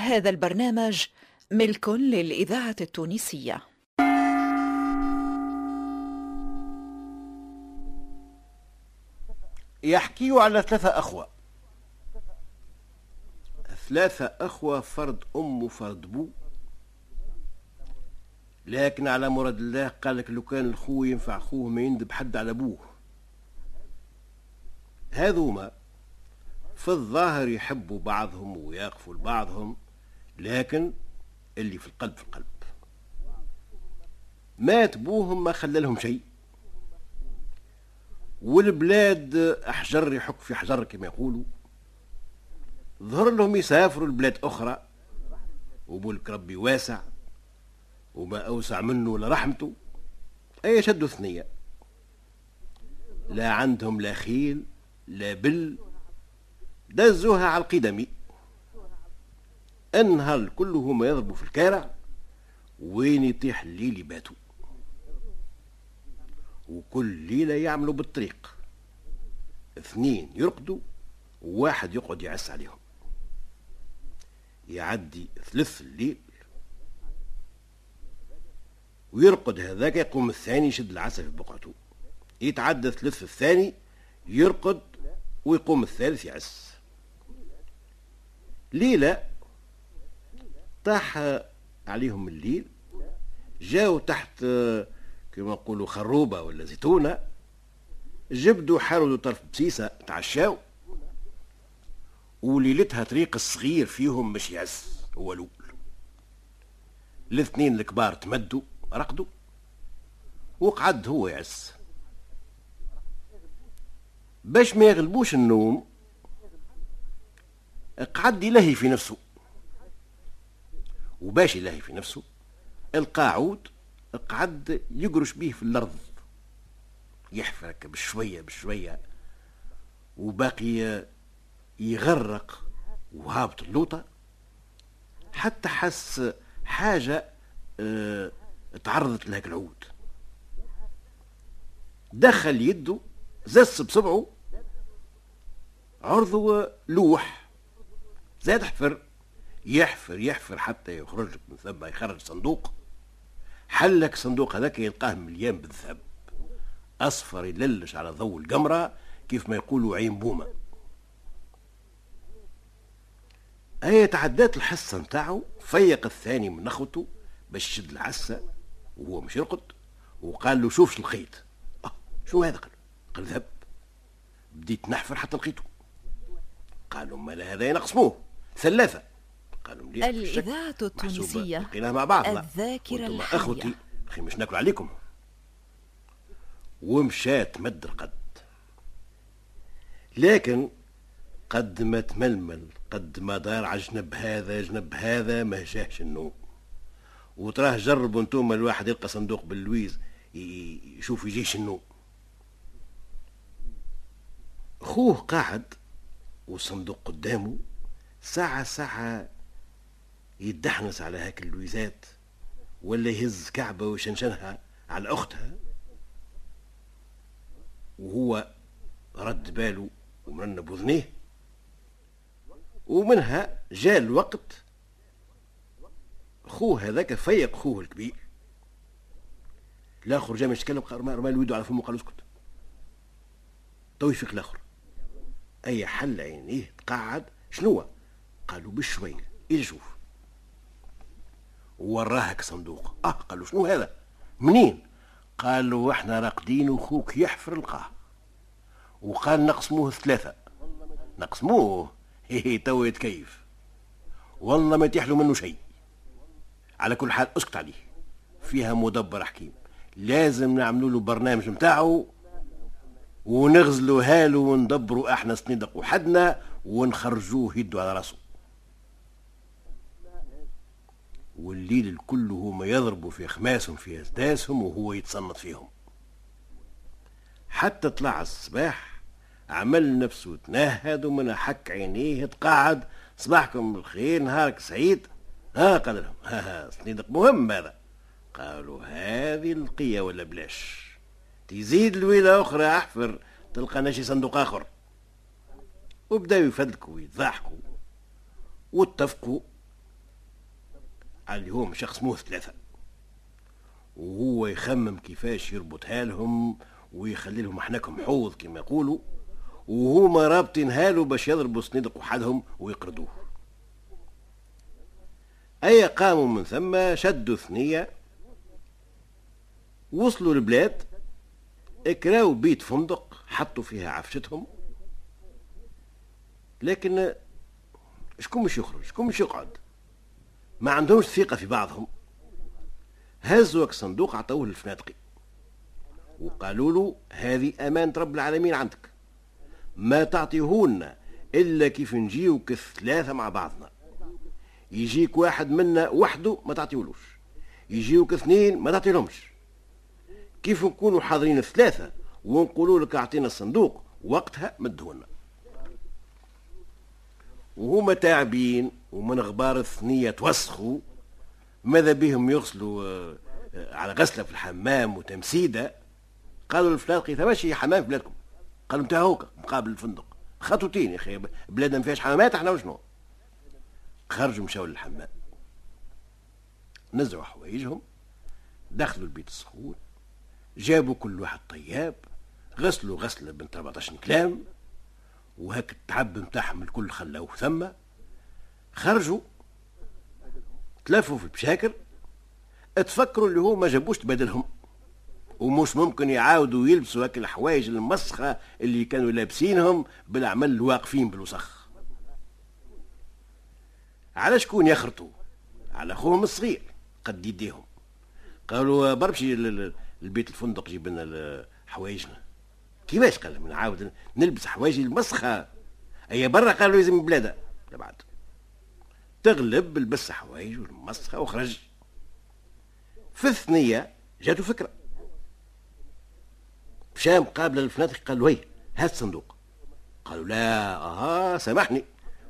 هذا البرنامج ملك للإذاعة التونسية. يحكيوا على ثلاثة أخوة. ثلاثة أخوة فرد أم وفرد بو. لكن على مراد الله قال لك لو كان الخو ينفع خوه ما يندب حد على أبوه هذوما في الظاهر يحبوا بعضهم ويقفوا لبعضهم. لكن اللي في القلب في القلب. مات بوهم ما خلى لهم شيء. والبلاد أحجر يحك في حجر كما يقولوا. ظهر لهم يسافروا لبلاد أخرى. وملك ربي واسع. وما أوسع منه لرحمته أي شدوا ثنية. لا عندهم لا خيل لا بل. دزوها على القدمي النهار كله ما يضربوا في الكارع وين يطيح الليل يباتوا وكل ليلة يعملوا بالطريق. اثنين يرقدوا وواحد يقعد يعس عليهم. يعدي ثلث الليل ويرقد هذاك يقوم الثاني يشد العسل في بقعته. يتعدى ثلث الثاني يرقد ويقوم الثالث يعس. ليلة طاح عليهم الليل جاوا تحت كما نقولوا خروبة ولا زيتونة جبدوا حاروا طرف بسيسة تعشاو. وليلتها طريق الصغير فيهم مش يعس هو الأول. الاثنين الكبار تمدوا رقدوا وقعد هو يعس باش ما يغلبوش النوم قعد يلهي في نفسه. وباش يلهي في نفسه القاعود قعد يقرش به في الأرض. يحفرك بشوية بشوية وباقي يغرق وهابط اللوطة. حتى حس حاجة آه تعرضت لهاك العود. دخل يده زس بصبعه عرضه لوح زاد حفر. يحفر يحفر حتى يخرج من ثم يخرج صندوق. حلك صندوق هذاك يلقاه مليان بالذهب. أصفر يللش على ضوء القمرة كيف ما يقولوا عين بومة. أي تعدات الحصة نتاعو؟ فيق الثاني من نخوته باش يشد العسة وهو مش يرقد. وقال له شوف الخيط آه شو هذا؟ قال قال ذهب. بديت نحفر حتى لقيته. قالوا ما هذا ينقسموه ثلاثة. قالوا مليح الإذاعة التونسية لقيناها مع بعضنا الذاكرة الحية أخوتي أخي مش ناكل عليكم. ومشات مد القد. لكن قد ما تململ قد ما دار على جنب هذا جنب هذا ما جاهش النوم. وتراه جربوا أنتم الواحد يلقى صندوق باللويز يشوف يجيش النوم. خوه قاعد والصندوق قدامه ساعة ساعة يدحنس على هاك اللويزات ولا يهز كعبة ويشنشنها على أختها. وهو رد باله ومرنب وذنيه ومنها جاء الوقت خوه هذاك فيق خوه الكبير. الآخر جا مش يتكلم رمى الويدو على فمه قال اسكت. تو يفيق الآخر. أي حل عينيه تقعد؟ شنو قالوا بشوية أجي وراهك صندوق. آه قالوا شنو هذا؟ منين؟ قالوا إحنا راقدين وخوك يحفر القاه وقال نقسموه ثلاثة. نقسموه؟ هي تو يتكيف. والله ما يتيح له منه شيء. على كل حال اسكت عليه. فيها مدبر حكيم. لازم نعملوا له برنامج متاعه ونغزلوا هاله وندبروا إحنا صندق وحدنا ونخرجوه يدو على راسه والليل الكل هما يضربوا في خماسهم في أسداسهم وهو يتصنت فيهم. حتى طلع الصباح عمل نفسه تنهد ومن حك عينيه تقعد صباحكم بالخير نهارك سعيد. ها قال لهم ها ها صندوق مهم هذا. قالوا هذه القية ولا بلاش؟ تزيد الويلة أخرى أحفر تلقى نشي صندوق آخر. وبداوا يفدلكوا ويضحكوا واتفقوا هو شخص اسمه ثلاثة وهو يخمم كيفاش يربطها لهم ويخلي لهم حناكم حوض كما يقولوا وهما رابطين هالو باش يضربوا صنيدق وحدهم ويقردوه. أي قاموا من ثم شدوا ثنية وصلوا البلاد اكراو بيت فندق حطوا فيها عفشتهم. لكن شكون مش يخرج؟ شكون مش يقعد؟ ما عندهمش ثقة في بعضهم. هزوا صندوق عطوه للفنادقي وقالوا له هذه أمانة رب العالمين عندك. ما تعطيهولنا إلا كيف نجيوك الثلاثة مع بعضنا. يجيك واحد منا وحده ما تعطيهولوش. يجيوك اثنين ما تعطيلهمش. كيف نكونوا حاضرين الثلاثة ونقولوا لك أعطينا الصندوق وقتها مدهولنا وهما تعبين. ومن غبار الثنية توسخوا. ماذا بهم يغسلوا آه، على غسلة في الحمام وتمسيدة؟ قالوا الفلاقي ثماشي حمام في بلادكم. قالوا انت هوكا مقابل الفندق. خطوتين يا أخي بلادنا ما فيهاش حمامات إحنا وشنو؟ خرجوا مشاو للحمام. نزعوا حوايجهم دخلوا البيت السخون جابوا كل واحد طياب غسلوا غسلة بنت 14 كلام وهك التعب نتاعهم الكل خلاوه ثم خرجوا تلفوا في البشاكر تفكروا اللي هو ما جابوش تبادلهم. ومش ممكن يعاودوا يلبسوا هاك الحوايج المسخة اللي كانوا لابسينهم بالعمل الواقفين بالوسخ. على شكون يخرطوا؟ على أخوهم الصغير قد يديهم. قالوا برمشي البيت الفندق جيب لنا حوايجنا كيفاش؟ قال نعاود نلبس حوايجي المسخة. أي برا قالوا لازم بلادة. بعد تغلب لبس حوايج والمسخة وخرج. في الثنية جاتو فكرة. مشى مقابل الفنادق قال وي هات الصندوق. قالوا لا. آه سامحني.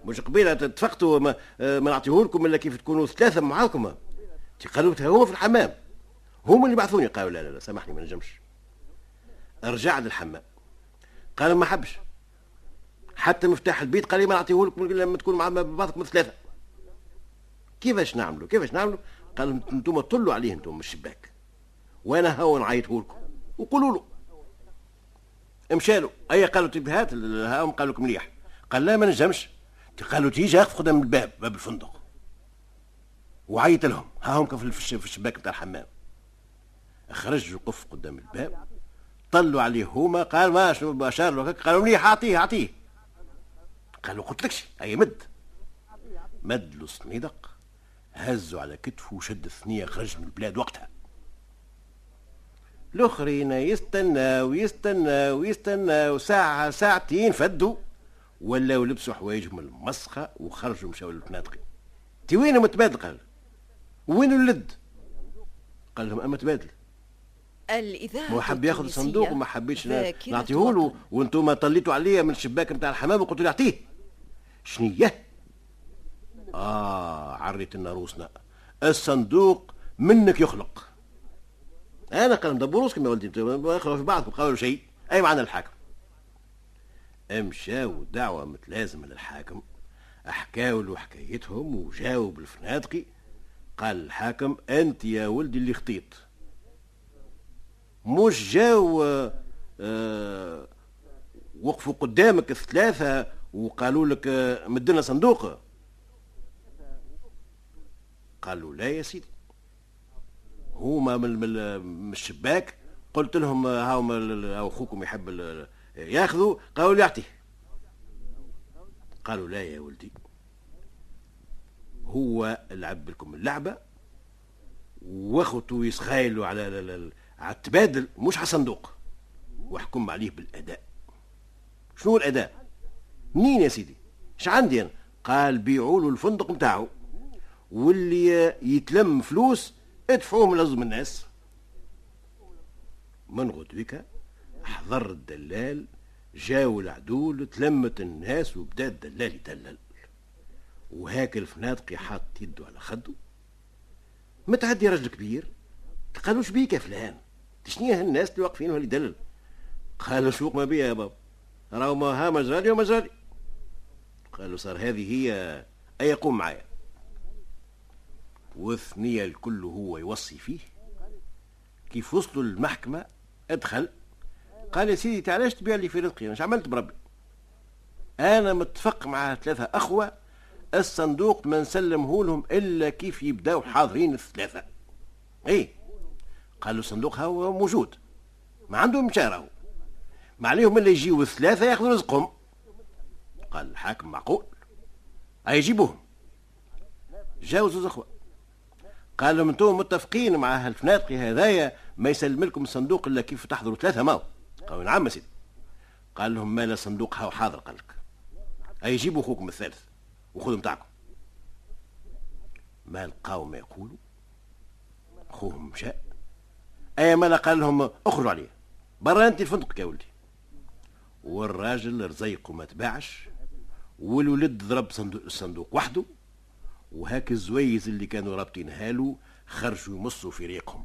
مش قبيلة اتفقتوا ما, ما نعطيه لكم إلا كيف تكونوا ثلاثة معاكم. قالوا هما في الحمام. هم اللي بعثوني. قالوا لا لا, لا سامحني ما نجمش. رجع للحمام. قال ما حبش. حتى مفتاح البيت قال لي ما نعطيه لكم لما تكون مع بعضكم ثلاثة كيفاش نعملوا؟ كيفاش نعملوا؟ قال أنتم طلوا عليه أنتم من الشباك وأنا هو نعيطه لكم. وقولوا له. مشالوا أي قالوا طيب هات هاهم قالوا لكم مليح. قال لا ما نجمش. قالوا تيجي اقف قدام الباب باب الفندق. وعيط لهم. ها هم في الشباك بتاع الحمام. خرج وقف قدام الباب. طلوا عليه هما. قال ما شنو بشار له. قالوا مليح أعطيه أعطيه. قالوا قلت لكش هيا مد. مد له صنيدق. هزوا على كتفه وشد الثنية خرج من البلاد وقتها. الأخرين يستنى ويستنى ويستنى وساعة ساعتين فدوا ولاو لبسوا حوايجهم المسخة وخرجوا مشاو للفنادق تي وين متبادل؟ قال. وين اللد؟ قال لهم اما تبادل الإذاعة هو حب ياخذ الصندوق وما حبيتش نعطيه له وأنتم طليتوا عليا من الشباك نتاع الحمام وقلتوا لي أعطيه. شنية؟ آه عريت لنا روسنا. الصندوق منك يخلق. أنا قال دبروس كما ولدي يخلق في بعضكم قالوا شيء. أي معنى الحاكم؟ مشاو دعوة متلازمة للحاكم. حكاوا له حكايتهم وجاوب الفنادقي. قال الحاكم أنت يا ولدي اللي خطيت. مش جاو آه وقفوا قدامك الثلاثة وقالوا لك آه، مدنا صندوق قالوا لا يا سيدي. هما من الشباك. قلت لهم هاو أخوكم يحب ياخذوا؟ قالوا لي أعطيه. قالوا لا يا ولدي. هو لعب لكم اللعبة وأخوته يسخايلوا على عتبادل مش على صندوق وأحكم عليه بالأداء. شنو الأداء؟ منين يا سيدي؟ إيش عندي أنا؟ قال بيعوا له الفندق نتاعو واللي يتلم فلوس ادفعوهم لازم الناس. من غدوك حضر الدلال جاو العدول تلمت الناس وبدأ الدلال يدلل. وهاك الفنادقي حاط يده على خده. متعدي رجل كبير. قالوش بيك يا فلان. شنو الناس اللي واقفين واللي دلل قالوا شوق ما بيها يا بابا. راهو ما ها مجرالي ومجرالي قالوا صار هذه هي أي قوم معايا. والثنية الكل هو يوصي فيه. كيف وصلوا المحكمة ادخل. قال يا سيدي تعالى تبيع لي في رزقي؟ أنا عملت بربي. أنا متفق مع ثلاثة أخوة. الصندوق ما نسلمه لهم إلا كيف يبداو حاضرين الثلاثة. إيه؟ قالوا الصندوق هو موجود. ما عندهم مشارة ما عليهم إلا يجيو الثلاثة يأخذوا رزقهم. قال الحاكم معقول؟ اي جيبوهم جاو زوز اخوة قال لهم أنتم متفقين مع هالفنادقي هذايا ما يسلم لكم الصندوق إلا كيف تحضروا ثلاثة ماو. قالوا نعم سيدي. قال لهم ما لا صندوق هاو حاضر قال لك. اي جيبوا أخوكم الثالث وخذوا متاعكم. ما لقاو ما يقولوا؟ أخوهم مشى. أي ما قال لهم اخرجوا عليه برا أنت الفندق يا ولدي. والراجل رزيق وما تباعش والولد ضرب صندوق الصندوق وحده وهاك الزويز اللي كانوا رابطين هالو خرجوا يمصوا في ريقهم